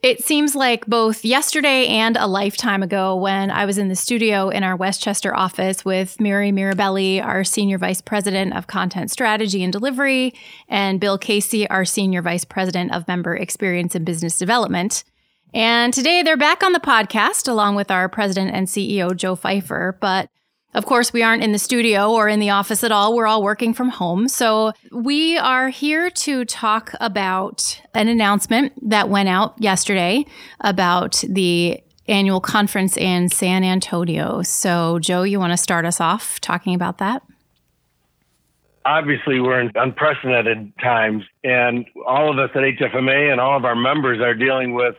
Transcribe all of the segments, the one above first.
It seems like both yesterday and a lifetime ago when I was in the studio in our Westchester office with Mary Mirabelli, our Senior Vice President of Content Strategy and Delivery, and Bill Casey, our Senior Vice President of Member Experience and Business Development. And today they're back on the podcast along with our President and CEO, Joe Fifer. But of course, we aren't in the studio or in the office at all. We're all working from home. So we are here to talk about an announcement that went out yesterday about the annual conference in San Antonio. So, Joe, you want to start us off talking about that? Obviously, we're in unprecedented times, and all of us at HFMA and all of our members are dealing with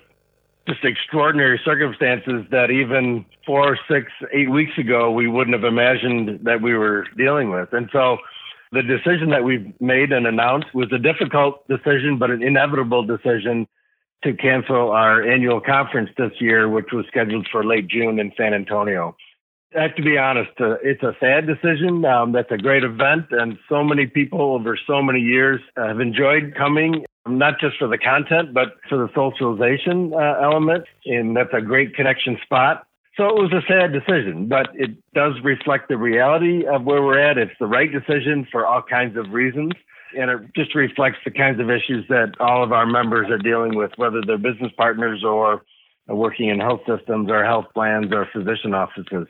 just extraordinary circumstances that even four, six, eight weeks ago we wouldn't have imagined that we were dealing with. And so the decision that we've made and announced was a difficult decision, but an inevitable decision to cancel our annual conference this year, which was scheduled for late June in San Antonio. I have to be honest, uh, it's a sad decision. Um, that's a great event, and so many people over so many years have enjoyed coming not just for the content, but for the socialization uh, element. And that's a great connection spot. So it was a sad decision, but it does reflect the reality of where we're at. It's the right decision for all kinds of reasons. And it just reflects the kinds of issues that all of our members are dealing with, whether they're business partners or working in health systems or health plans or physician offices.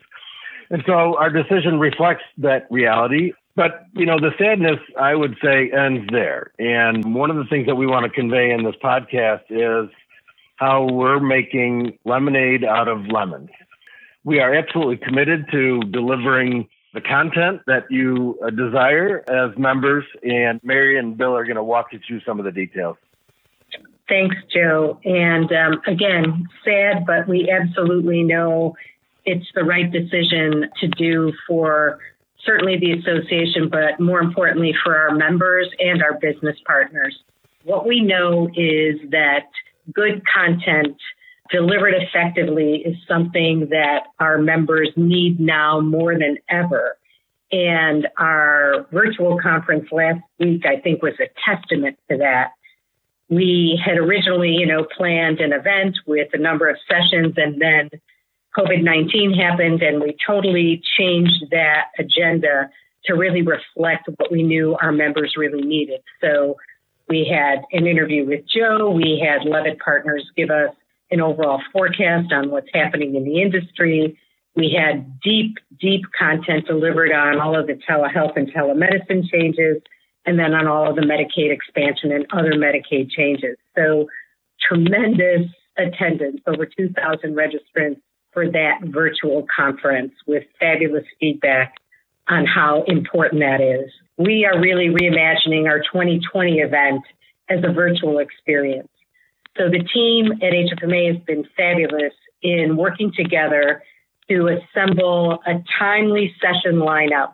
And so our decision reflects that reality. But, you know, the sadness, I would say, ends there. And one of the things that we want to convey in this podcast is how we're making lemonade out of lemons. We are absolutely committed to delivering the content that you uh, desire as members, and Mary and Bill are going to walk you through some of the details. Thanks, Joe. And um, again, sad, but we absolutely know it's the right decision to do for certainly the association, but more importantly for our members and our business partners. What we know is that good content delivered effectively is something that our members need now more than ever. And our virtual conference last week, I think, was a testament to that. We had originally, you know, planned an event with a number of sessions and then COVID 19 happened and we totally changed that agenda to really reflect what we knew our members really needed. So we had an interview with Joe, we had Leavitt Partners give us an overall forecast on what's happening in the industry. We had deep, deep content delivered on all of the telehealth and telemedicine changes, and then on all of the Medicaid expansion and other Medicaid changes. So tremendous attendance, over 2,000 registrants for that virtual conference with fabulous feedback on how important that is. We are really reimagining our 2020 event as a virtual experience. So the team at HFMA has been fabulous in working together to assemble a timely session lineup.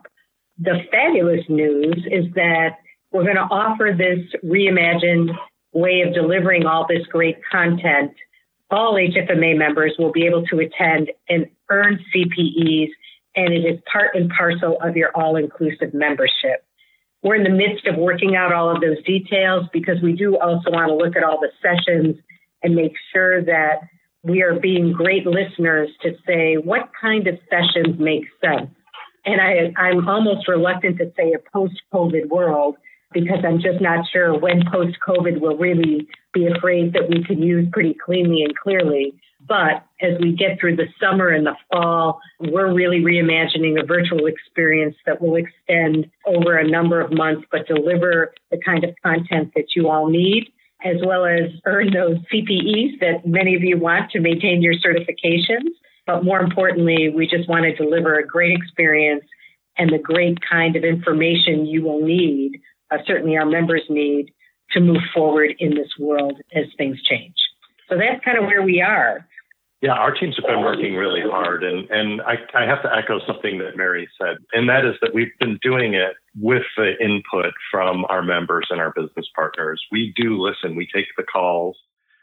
The fabulous news is that we're going to offer this reimagined way of delivering all this great content all HFMA members will be able to attend and earn CPEs, and it is part and parcel of your all inclusive membership. We're in the midst of working out all of those details because we do also want to look at all the sessions and make sure that we are being great listeners to say what kind of sessions make sense. And I, I'm almost reluctant to say a post COVID world because I'm just not sure when post COVID will really be a phrase that we can use pretty cleanly and clearly. But as we get through the summer and the fall, we're really reimagining a virtual experience that will extend over a number of months, but deliver the kind of content that you all need, as well as earn those CPEs that many of you want to maintain your certifications. But more importantly, we just want to deliver a great experience and the great kind of information you will need uh, certainly our members need to move forward in this world as things change. So that's kind of where we are. Yeah, our teams have been working really hard. And, and I, I have to echo something that Mary said, and that is that we've been doing it with the input from our members and our business partners. We do listen, we take the calls,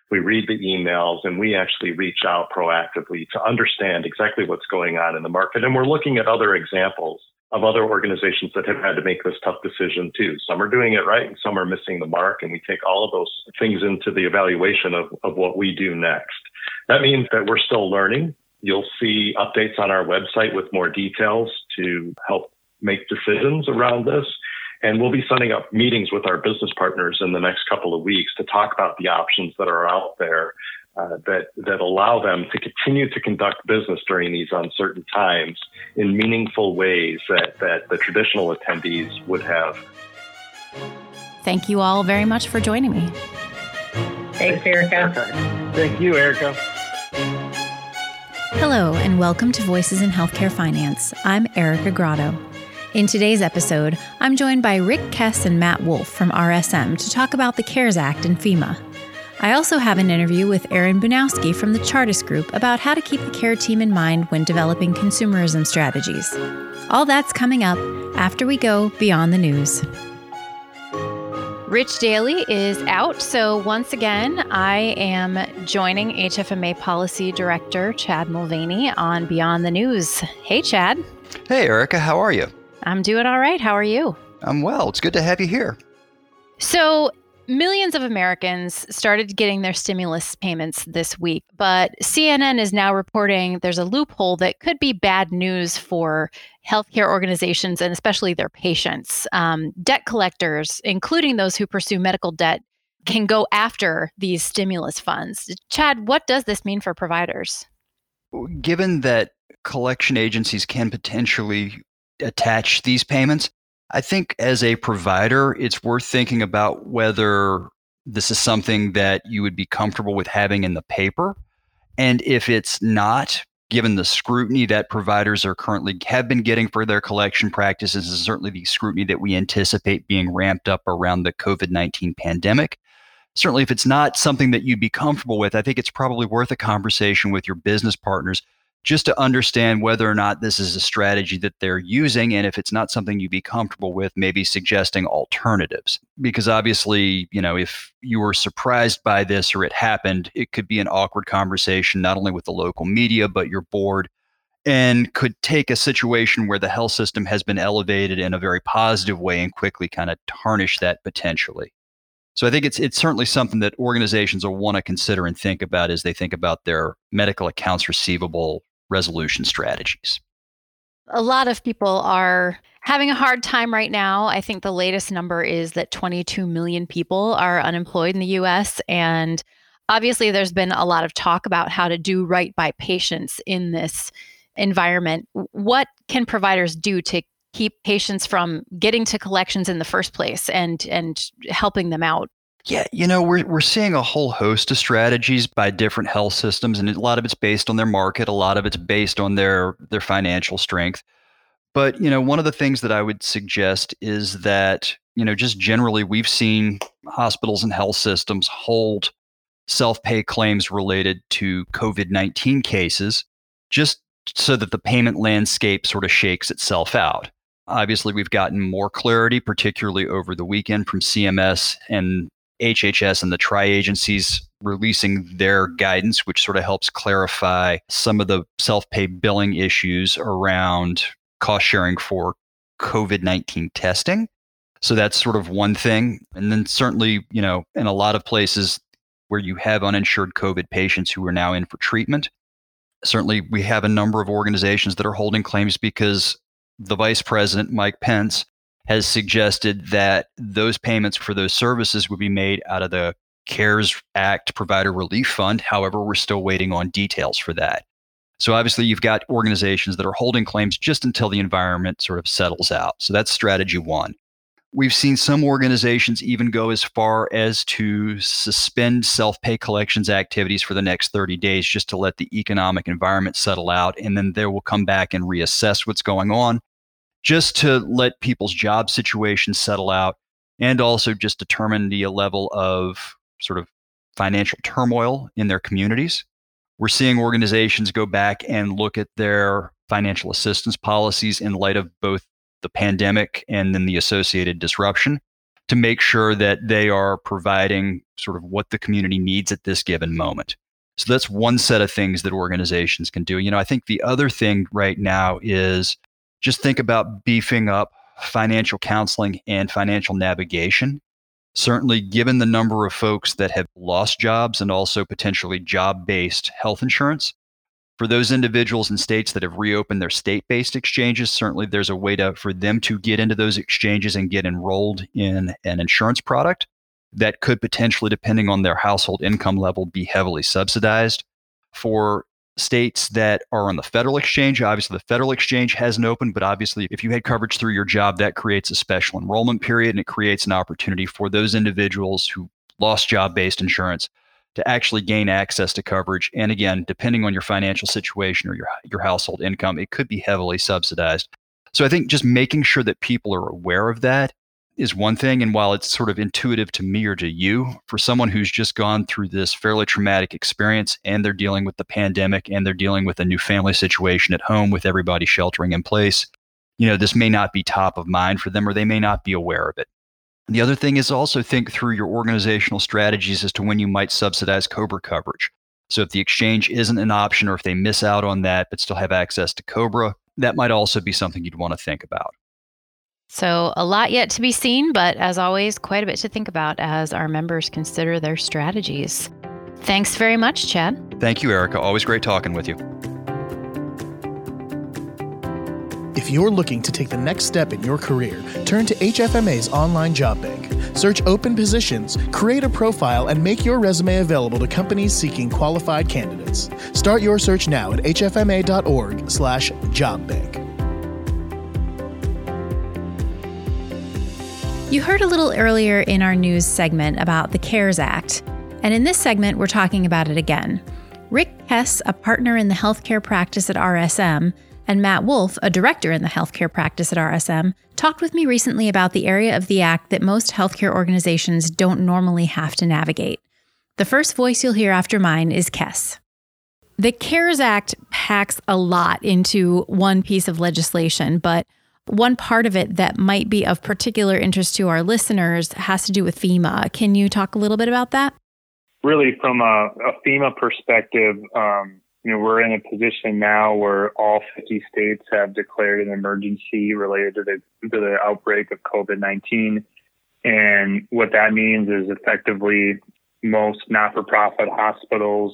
we read the emails, and we actually reach out proactively to understand exactly what's going on in the market. And we're looking at other examples of other organizations that have had to make this tough decision too. Some are doing it right and some are missing the mark. And we take all of those things into the evaluation of, of what we do next. That means that we're still learning. You'll see updates on our website with more details to help make decisions around this. And we'll be setting up meetings with our business partners in the next couple of weeks to talk about the options that are out there uh, that that allow them to continue to conduct business during these uncertain times in meaningful ways that that the traditional attendees would have. Thank you all very much for joining me. Thanks, Erica. Thank you, Erica. Hello, and welcome to Voices in Healthcare Finance. I'm Erica Grotto. In today's episode, I'm joined by Rick Kess and Matt Wolf from RSM to talk about the CARES Act and FEMA. I also have an interview with Aaron Bujnowski from the Chartis Group about how to keep the care team in mind when developing consumerism strategies. All that's coming up after we go beyond the news. Rich Daly is out, so once again, I am joining HFMA Policy Director Chad Mulvany on Beyond the News. Hey, Chad. Hey, Erica, how are you? I'm doing all right. How are you? I'm well. It's good to have you here. So, millions of Americans started getting their stimulus payments this week, but CNN is now reporting there's a loophole that could be bad news for healthcare organizations and especially their patients. Um, debt collectors, including those who pursue medical debt, can go after these stimulus funds. Chad, what does this mean for providers? Given that collection agencies can potentially attach these payments. I think as a provider, it's worth thinking about whether this is something that you would be comfortable with having in the paper. And if it's not, given the scrutiny that providers are currently have been getting for their collection practices, and certainly the scrutiny that we anticipate being ramped up around the COVID 19 pandemic. Certainly, if it's not something that you'd be comfortable with, I think it's probably worth a conversation with your business partners just to understand whether or not this is a strategy that they're using. And if it's not something you'd be comfortable with, maybe suggesting alternatives. Because obviously, you know, if you were surprised by this or it happened, it could be an awkward conversation, not only with the local media, but your board. And could take a situation where the health system has been elevated in a very positive way and quickly kind of tarnish that potentially. So I think it's it's certainly something that organizations will want to consider and think about as they think about their medical accounts receivable resolution strategies? A lot of people are having a hard time right now. I think the latest number is that 22 million people are unemployed in the US. And obviously, there's been a lot of talk about how to do right by patients in this environment. What can providers do to keep patients from getting to collections in the first place and, and helping them out? Yeah, you know, we're we're seeing a whole host of strategies by different health systems and a lot of it's based on their market, a lot of it's based on their their financial strength. But, you know, one of the things that I would suggest is that, you know, just generally we've seen hospitals and health systems hold self-pay claims related to COVID-19 cases just so that the payment landscape sort of shakes itself out. Obviously, we've gotten more clarity, particularly over the weekend from CMS and HHS and the tri agencies releasing their guidance, which sort of helps clarify some of the self pay billing issues around cost sharing for COVID 19 testing. So that's sort of one thing. And then certainly, you know, in a lot of places where you have uninsured COVID patients who are now in for treatment, certainly we have a number of organizations that are holding claims because the vice president, Mike Pence, has suggested that those payments for those services would be made out of the CARES Act Provider Relief Fund. However, we're still waiting on details for that. So obviously, you've got organizations that are holding claims just until the environment sort of settles out. So that's strategy one. We've seen some organizations even go as far as to suspend self pay collections activities for the next 30 days just to let the economic environment settle out. And then they will come back and reassess what's going on just to let people's job situations settle out and also just determine the level of sort of financial turmoil in their communities. We're seeing organizations go back and look at their financial assistance policies in light of both the pandemic and then the associated disruption to make sure that they are providing sort of what the community needs at this given moment. So that's one set of things that organizations can do. You know, I think the other thing right now is just think about beefing up financial counseling and financial navigation. Certainly, given the number of folks that have lost jobs and also potentially job based health insurance, for those individuals in states that have reopened their state based exchanges, certainly there's a way to, for them to get into those exchanges and get enrolled in an insurance product that could potentially, depending on their household income level, be heavily subsidized. For states that are on the federal exchange. Obviously, the federal exchange hasn't opened, but obviously, if you had coverage through your job, that creates a special enrollment period and it creates an opportunity for those individuals who lost job based insurance to actually gain access to coverage. And again, depending on your financial situation or your, your household income, it could be heavily subsidized. So I think just making sure that people are aware of that is one thing. And while it's sort of intuitive to me or to you, for someone who's just gone through this fairly traumatic experience and they're dealing with the pandemic and they're dealing with a new family situation at home with everybody sheltering in place, you know, this may not be top of mind for them or they may not be aware of it. The other thing is also think through your organizational strategies as to when you might subsidize COBRA coverage. So if the exchange isn't an option or if they miss out on that but still have access to COBRA, that might also be something you'd want to think about. So, a lot yet to be seen, but as always, quite a bit to think about as our members consider their strategies. Thanks very much, Chad. Thank you, Erica. Always great talking with you. If you're looking to take the next step in your career, turn to HFMA's online job bank. Search open positions, create a profile, and make your resume available to companies seeking qualified candidates. Start your search now at hfma.org/jobbank. You heard a little earlier in our news segment about the CARES Act, and in this segment, we're talking about it again. Rick Kess, a partner in the healthcare practice at RSM, and Matt Wolf, a director in the healthcare practice at RSM, talked with me recently about the area of the Act that most healthcare organizations don't normally have to navigate. The first voice you'll hear after mine is Kess. The CARES Act packs a lot into one piece of legislation, but one part of it that might be of particular interest to our listeners has to do with FEMA. Can you talk a little bit about that? Really, from a, a FEMA perspective, um, you know, we're in a position now where all 50 states have declared an emergency related to the, to the outbreak of COVID 19. And what that means is effectively most not for profit hospitals,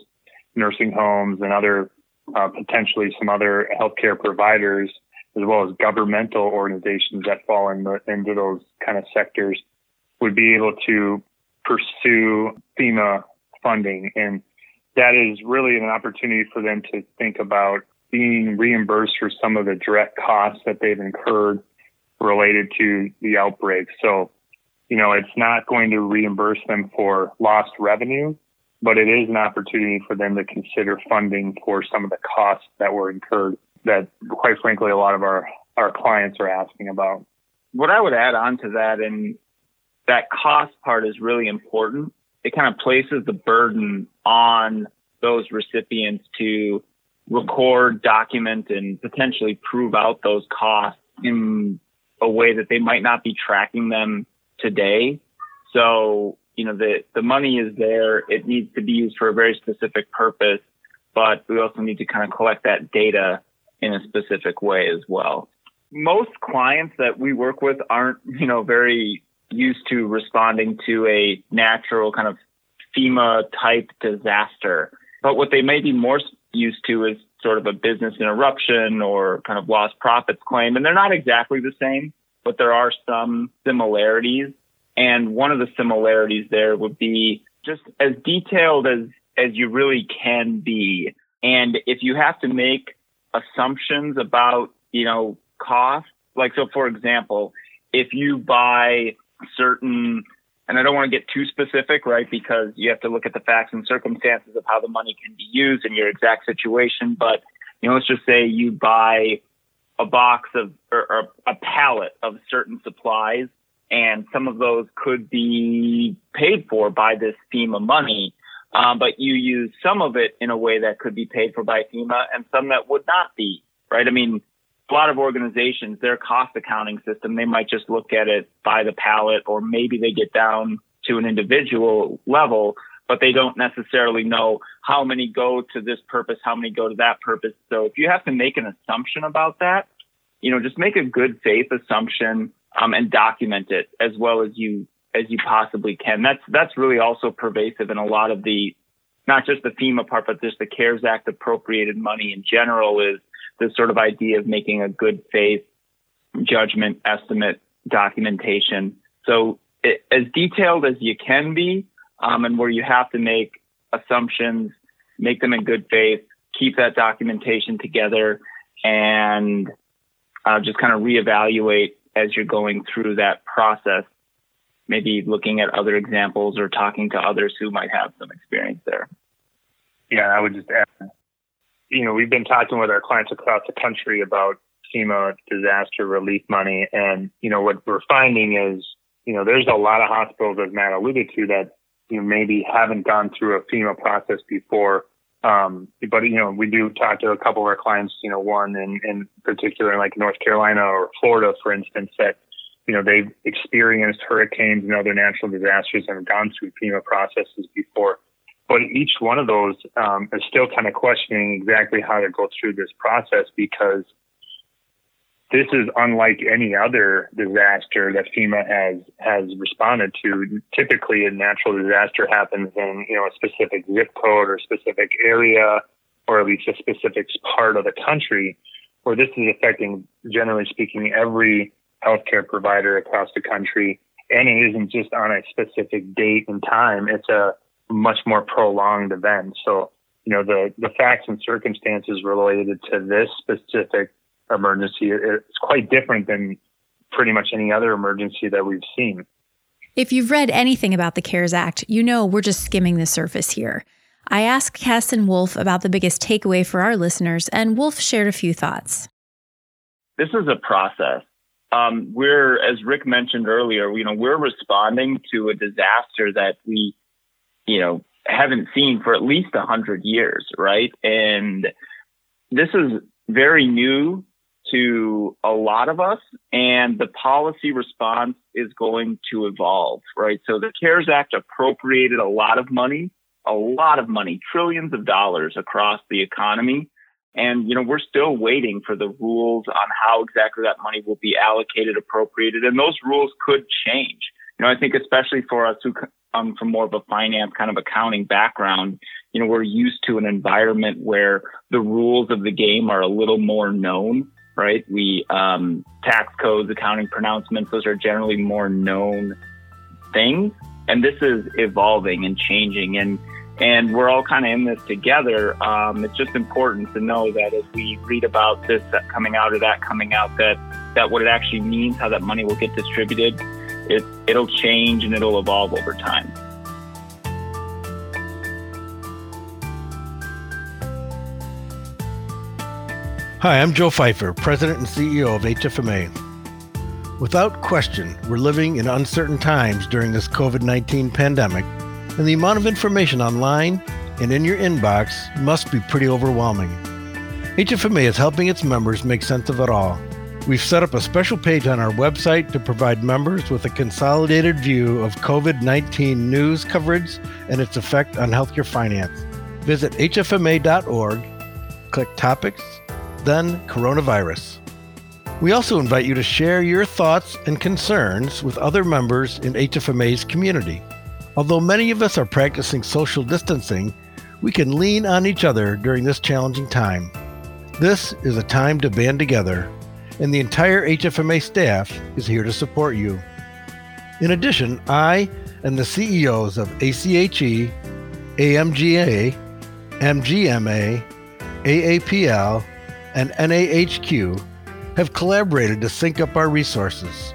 nursing homes, and other uh, potentially some other healthcare providers as well as governmental organizations that fall in the, into those kind of sectors would be able to pursue FEMA funding. And that is really an opportunity for them to think about being reimbursed for some of the direct costs that they've incurred related to the outbreak. So, you know, it's not going to reimburse them for lost revenue, but it is an opportunity for them to consider funding for some of the costs that were incurred that quite frankly a lot of our our clients are asking about. What I would add on to that and that cost part is really important. It kind of places the burden on those recipients to record, document, and potentially prove out those costs in a way that they might not be tracking them today. So, you know, the, the money is there. It needs to be used for a very specific purpose, but we also need to kind of collect that data in a specific way as well. Most clients that we work with aren't, you know, very used to responding to a natural kind of FEMA type disaster. But what they may be more used to is sort of a business interruption or kind of lost profits claim. And they're not exactly the same, but there are some similarities. And one of the similarities there would be just as detailed as, as you really can be. And if you have to make assumptions about, you know, cost. Like, so for example, if you buy certain, and I don't want to get too specific, right? Because you have to look at the facts and circumstances of how the money can be used in your exact situation. But, you know, let's just say you buy a box of, or, or a pallet of certain supplies and some of those could be paid for by this FEMA money um, but you use some of it in a way that could be paid for by FEMA and some that would not be, right? I mean, a lot of organizations, their cost accounting system, they might just look at it by the pallet or maybe they get down to an individual level, but they don't necessarily know how many go to this purpose, how many go to that purpose. So if you have to make an assumption about that, you know, just make a good faith assumption um, and document it as well as you as you possibly can. That's that's really also pervasive in a lot of the not just the FEMA part, but just the CARES Act appropriated money in general is this sort of idea of making a good faith judgment estimate documentation. So it, as detailed as you can be, um, and where you have to make assumptions, make them in good faith, keep that documentation together, and uh, just kind of reevaluate as you're going through that process. Maybe looking at other examples or talking to others who might have some experience there. Yeah, I would just add, you know, we've been talking with our clients across the country about FEMA disaster relief money. And, you know, what we're finding is, you know, there's a lot of hospitals, as Matt alluded to, that, you know, maybe haven't gone through a FEMA process before. Um, but, you know, we do talk to a couple of our clients, you know, one in, in particular, like North Carolina or Florida, for instance, that, you know, they've experienced hurricanes and other natural disasters and have gone through FEMA processes before. But each one of those um, is still kind of questioning exactly how to go through this process because this is unlike any other disaster that FEMA has has responded to. Typically, a natural disaster happens in you know a specific zip code or specific area, or at least a specific part of the country. Where this is affecting, generally speaking, every healthcare provider across the country, and it isn't just on a specific date and time. It's a much more prolonged event. So, you know, the the facts and circumstances related to this specific emergency. It's quite different than pretty much any other emergency that we've seen. If you've read anything about the CARES Act, you know we're just skimming the surface here. I asked Kess and Wolf about the biggest takeaway for our listeners, and Wolf shared a few thoughts. This is a process. Um, we're, as Rick mentioned earlier, you know, we're responding to a disaster that we, you know, haven't seen for at least a hundred years, right? And this is very new to a lot of us and the policy response is going to evolve, right? So the CARES Act appropriated a lot of money, a lot of money, trillions of dollars across the economy. And, you know, we're still waiting for the rules on how exactly that money will be allocated, appropriated. And those rules could change. You know, I think especially for us who come from more of a finance kind of accounting background, you know, we're used to an environment where the rules of the game are a little more known right? We um, tax codes, accounting pronouncements; those are generally more known things, and this is evolving and changing, and and we're all kind of in this together. Um, it's just important to know that as we read about this coming out or that coming out, that that what it actually means, how that money will get distributed, it it'll change and it'll evolve over time. Hi, I'm Joe Fifer, President and CEO of HFMA. Without question, we're living in uncertain times during this COVID 19 pandemic, and the amount of information online and in your inbox must be pretty overwhelming. HFMA is helping its members make sense of it all. We've set up a special page on our website to provide members with a consolidated view of COVID 19 news coverage and its effect on healthcare finance. Visit hfma.org, click Topics, then coronavirus. We also invite you to share your thoughts and concerns with other members in HFMA's community. Although many of us are practicing social distancing, we can lean on each other during this challenging time. This is a time to band together, and the entire HFMA staff is here to support you. In addition, I and the CEOs of ACHE, AMGA, MGMA, AAPL, and NAHQ have collaborated to sync up our resources.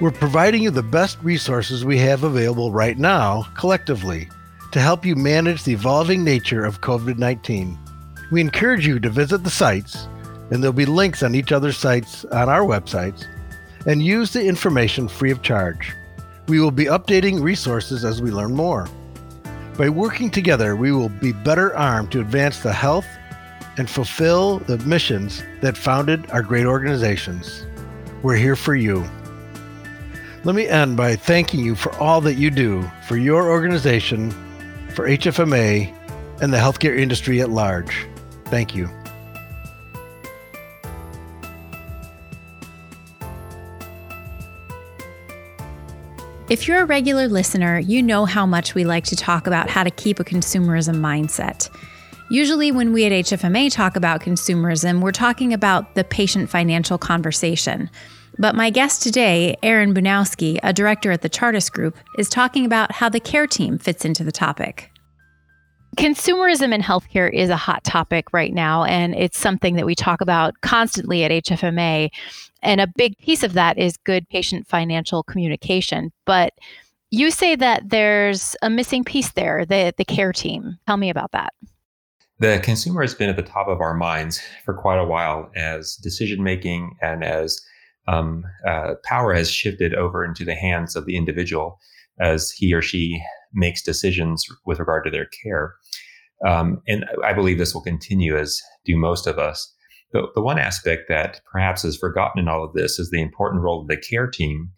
We're providing you the best resources we have available right now, collectively, to help you manage the evolving nature of COVID 19. We encourage you to visit the sites, and there'll be links on each other's sites on our websites, and use the information free of charge. We will be updating resources as we learn more. By working together, we will be better armed to advance the health and fulfill the missions that founded our great organizations. We're here for you. Let me end by thanking you for all that you do for your organization, for HFMA, and the healthcare industry at large. Thank you. If you're a regular listener, you know how much we like to talk about how to keep a consumerism mindset. Usually, when we at HFMA talk about consumerism, we're talking about the patient financial conversation. But my guest today, Aaron Bujnowski, a director at the Chartis Group, is talking about how the care team fits into the topic. Consumerism in healthcare is a hot topic right now, and it's something that we talk about constantly at HFMA. And a big piece of that is good patient financial communication. But you say that there's a missing piece there, the, the care team. Tell me about that. The consumer has been at the top of our minds for quite a while as decision making and as um, uh, power has shifted over into the hands of the individual as he or she makes decisions with regard to their care. Um, and I believe this will continue as do most of us. The, the one aspect that perhaps is forgotten in all of this is the important role of the care team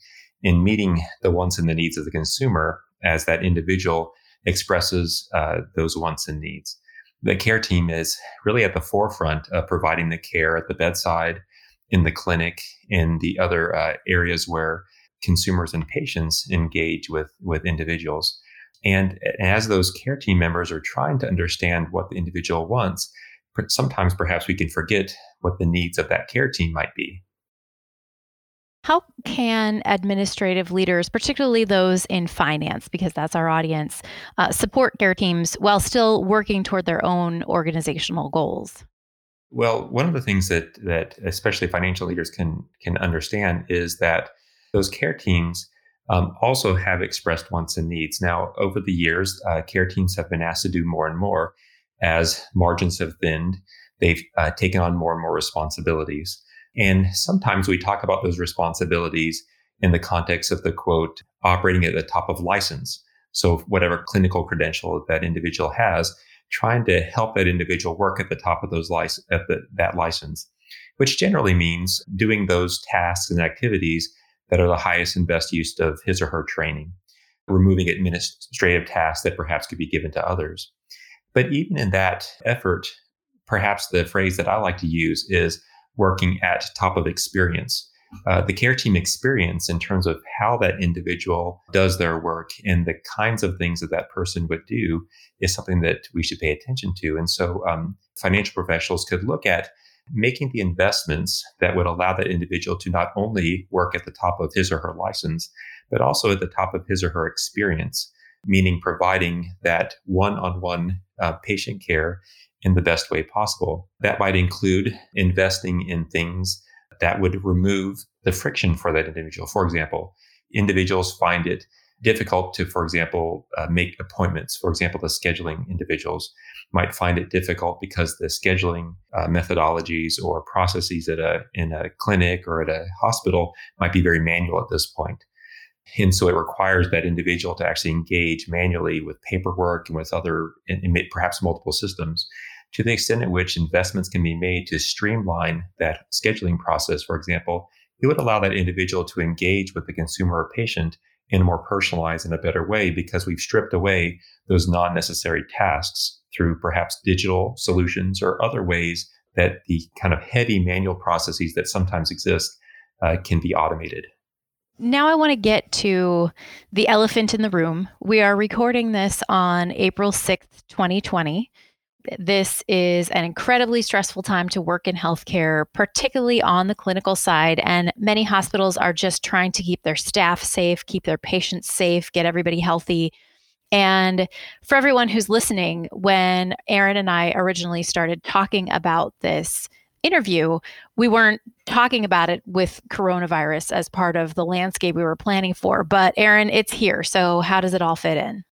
in meeting the wants and the needs of the consumer as that individual expresses uh, those wants and needs. The care team is really at the forefront of providing the care at the bedside, in the clinic, in the other uh, areas where consumers and patients engage with, with individuals. And as those care team members are trying to understand what the individual wants, sometimes perhaps we can forget what the needs of that care team might be. How can administrative leaders, particularly those in finance, because that's our audience, uh, support care teams while still working toward their own organizational goals? Well, one of the things that that especially financial leaders can can understand is that those care teams um, also have expressed wants and needs. Now, over the years, uh, care teams have been asked to do more and more as margins have thinned. They've uh, taken on more and more responsibilities. And sometimes we talk about those responsibilities in the context of the quote, operating at the top of license. So, whatever clinical credential that individual has, trying to help that individual work at the top of those license, at the, that license, which generally means doing those tasks and activities that are the highest and best use of his or her training, removing administrative tasks that perhaps could be given to others. But even in that effort, perhaps the phrase that I like to use is working at top of experience. Uh, the care team experience in terms of how that individual does their work and the kinds of things that that person would do is something that we should pay attention to. And so, um, financial professionals could look at making the investments that would allow that individual to not only work at the top of his or her license, but also at the top of his or her experience, meaning providing that one on one patient care in the best way possible. That might include investing in things that would remove the friction for that individual. For example, individuals find it difficult to, for example, uh, make appointments. For example, the scheduling individuals might find it difficult because the scheduling uh, methodologies or processes at a in a clinic or at a hospital might be very manual at this point. And so it requires that individual to actually engage manually with paperwork and with other, and, perhaps multiple systems. To the extent at which investments can be made to streamline that scheduling process, for example, it would allow that individual to engage with the consumer or patient in a more personalized and a better way because we've stripped away those non necessary tasks through perhaps digital solutions or other ways that the kind of heavy manual processes that sometimes exist uh, can be automated. Now, I want to get to the elephant in the room. We are recording this on April 6th, 2020 this is an incredibly stressful time to work in healthcare, particularly on the clinical side. And many hospitals are just trying to keep their staff safe, keep their patients safe, get everybody healthy. And for everyone who's listening, when Aaron and I originally started talking about this interview, we weren't talking about it with coronavirus as part of the landscape we were planning for. But Aaron, it's here. So, how does it all fit in?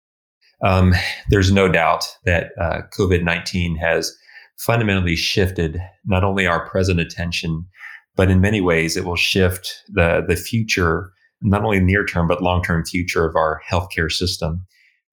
Um, there's no doubt that uh, COVID 19 has fundamentally shifted not only our present attention, but in many ways it will shift the, the future, not only near term, but long term future of our healthcare system.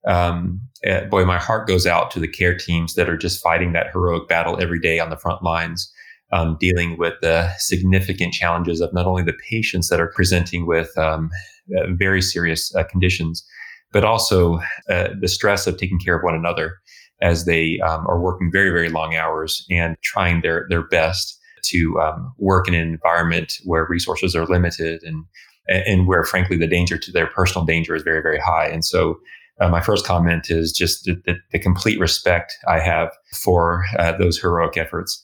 Um, uh, boy, my heart goes out to the care teams that are just fighting that heroic battle every day on the front lines, um, dealing with the significant challenges of not only the patients that are presenting with um, uh, very serious uh, conditions, but also uh, the stress of taking care of one another as they um, are working very, very long hours and trying their, their best to um, work in an environment where resources are limited and and where frankly the danger to their personal danger is very very high and so uh, my first comment is just the, the, the, complete respect I have for uh, those heroic efforts.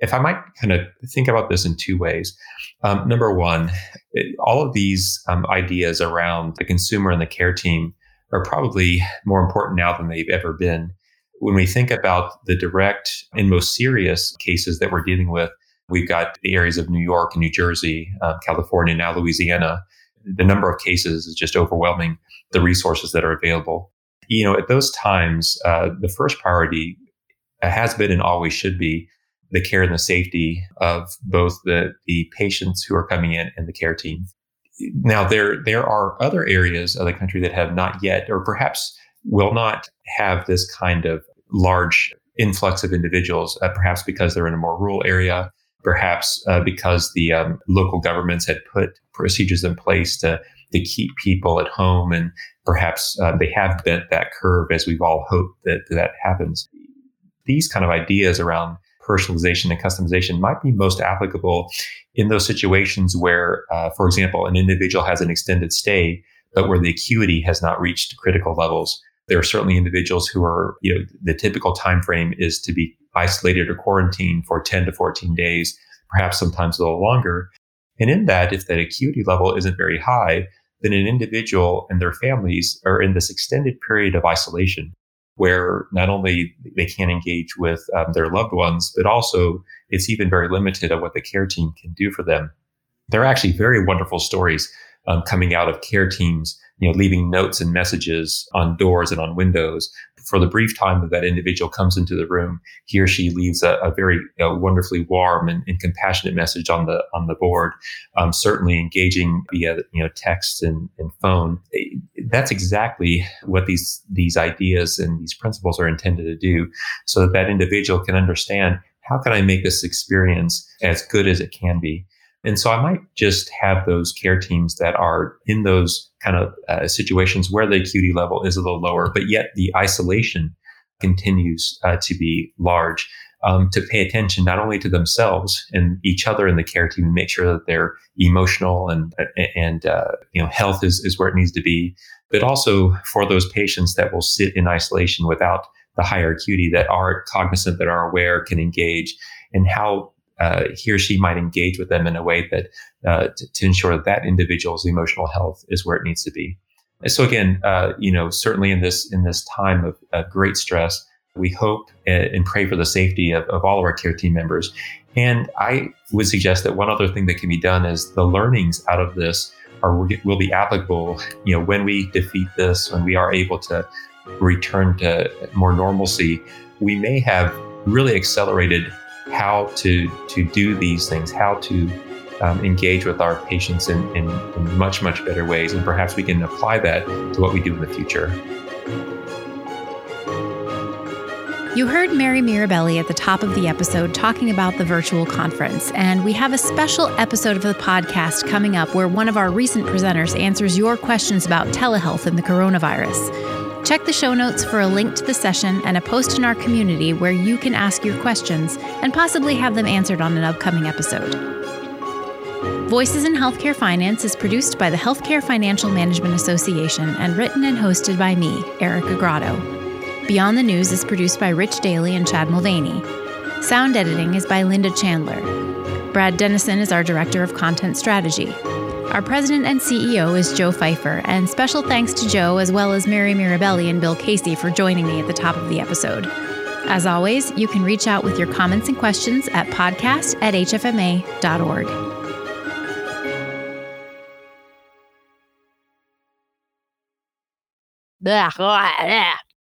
If I might kind of think about this in two ways. Um, number one, it, all of these um, ideas around the consumer and the care team are probably more important now than they've ever been. When we think about the direct and most serious cases that we're dealing with, we've got the areas of New York and New Jersey, uh, California, now Louisiana. The number of cases is just overwhelming the resources that are available. You know, at those times, uh, the first priority has been and always should be the care and the safety of both the, the patients who are coming in and the care team. Now, there, there are other areas of the country that have not yet, or perhaps will not have this kind of large influx of individuals, uh, perhaps because they're in a more rural area, perhaps uh, because the um, local governments had put procedures in place to to keep people at home. And perhaps uh, they have bent that curve as we've all hoped that that happens. These kind of ideas around personalization and customization might be most applicable in those situations where, uh, for example, an individual has an extended stay, but where the acuity has not reached critical levels. There are certainly individuals who are, you know, the typical time frame is to be isolated or quarantined for 10 to 14 days, perhaps sometimes a little longer. And in that, if that acuity level isn't very high, then an individual and their families are in this extended period of isolation where not only they can't engage with um, their loved ones, but also it's even very limited on what the care team can do for them. There are actually very wonderful stories um, coming out of care teams, you know, leaving notes and messages on doors and on windows for the brief time that that individual comes into the room, he or she leaves a, a very wonderfully warm and, and, compassionate message on the on the board. Um, certainly engaging via you know text and, and phone. That's exactly what these these ideas and these principles are intended to do, so that that individual can understand how can I make this experience as good as it can be. And so I might just have those care teams that are in those kind of uh, situations where the acuity level is a little lower, but yet the isolation continues uh, to be large. Um, to pay attention not only to themselves and each other in the care team and make sure that their emotional and and uh, you know health is, is where it needs to be, but also for those patients that will sit in isolation without the higher acuity that are cognizant, that are aware, can engage, and how uh, he or she might engage with them in a way that uh, to, to, ensure that that individual's emotional health is where it needs to be. So again, uh, you know, certainly in this in this time of, of great stress, we hope and pray for the safety of, of all of our care team members. And I would suggest that one other thing that can be done is the learnings out of this are will be applicable. You know, when we defeat this, when we are able to return to more normalcy, we may have really accelerated how to to do these things, how to um, engage with our patients in, in, in much much better ways, and perhaps we can apply that to what we do in the future. You heard Mary Mirabelli at the top of the episode talking about the virtual conference, and we have a special episode of the podcast coming up where one of our recent presenters answers your questions about telehealth and the coronavirus. Check the show notes for a link to the session and a post in our community where you can ask your questions and possibly have them answered on an upcoming episode. Voices in Healthcare Finance is produced by the Healthcare Financial Management Association and written and hosted by me, Erica Grotto. Beyond the News is produced by Rich Daly and Chad Mulvany. Sound editing is by Linda Chandler. Brad Dennison is our Director of Content Strategy. Our president and CEO is Joe Fifer, and special thanks to Joe as well as Mary Mirabelli and Bill Casey for joining me at the top of the episode. As always, you can reach out with your comments and questions at podcast at hfma.org. Blah, blah, blah.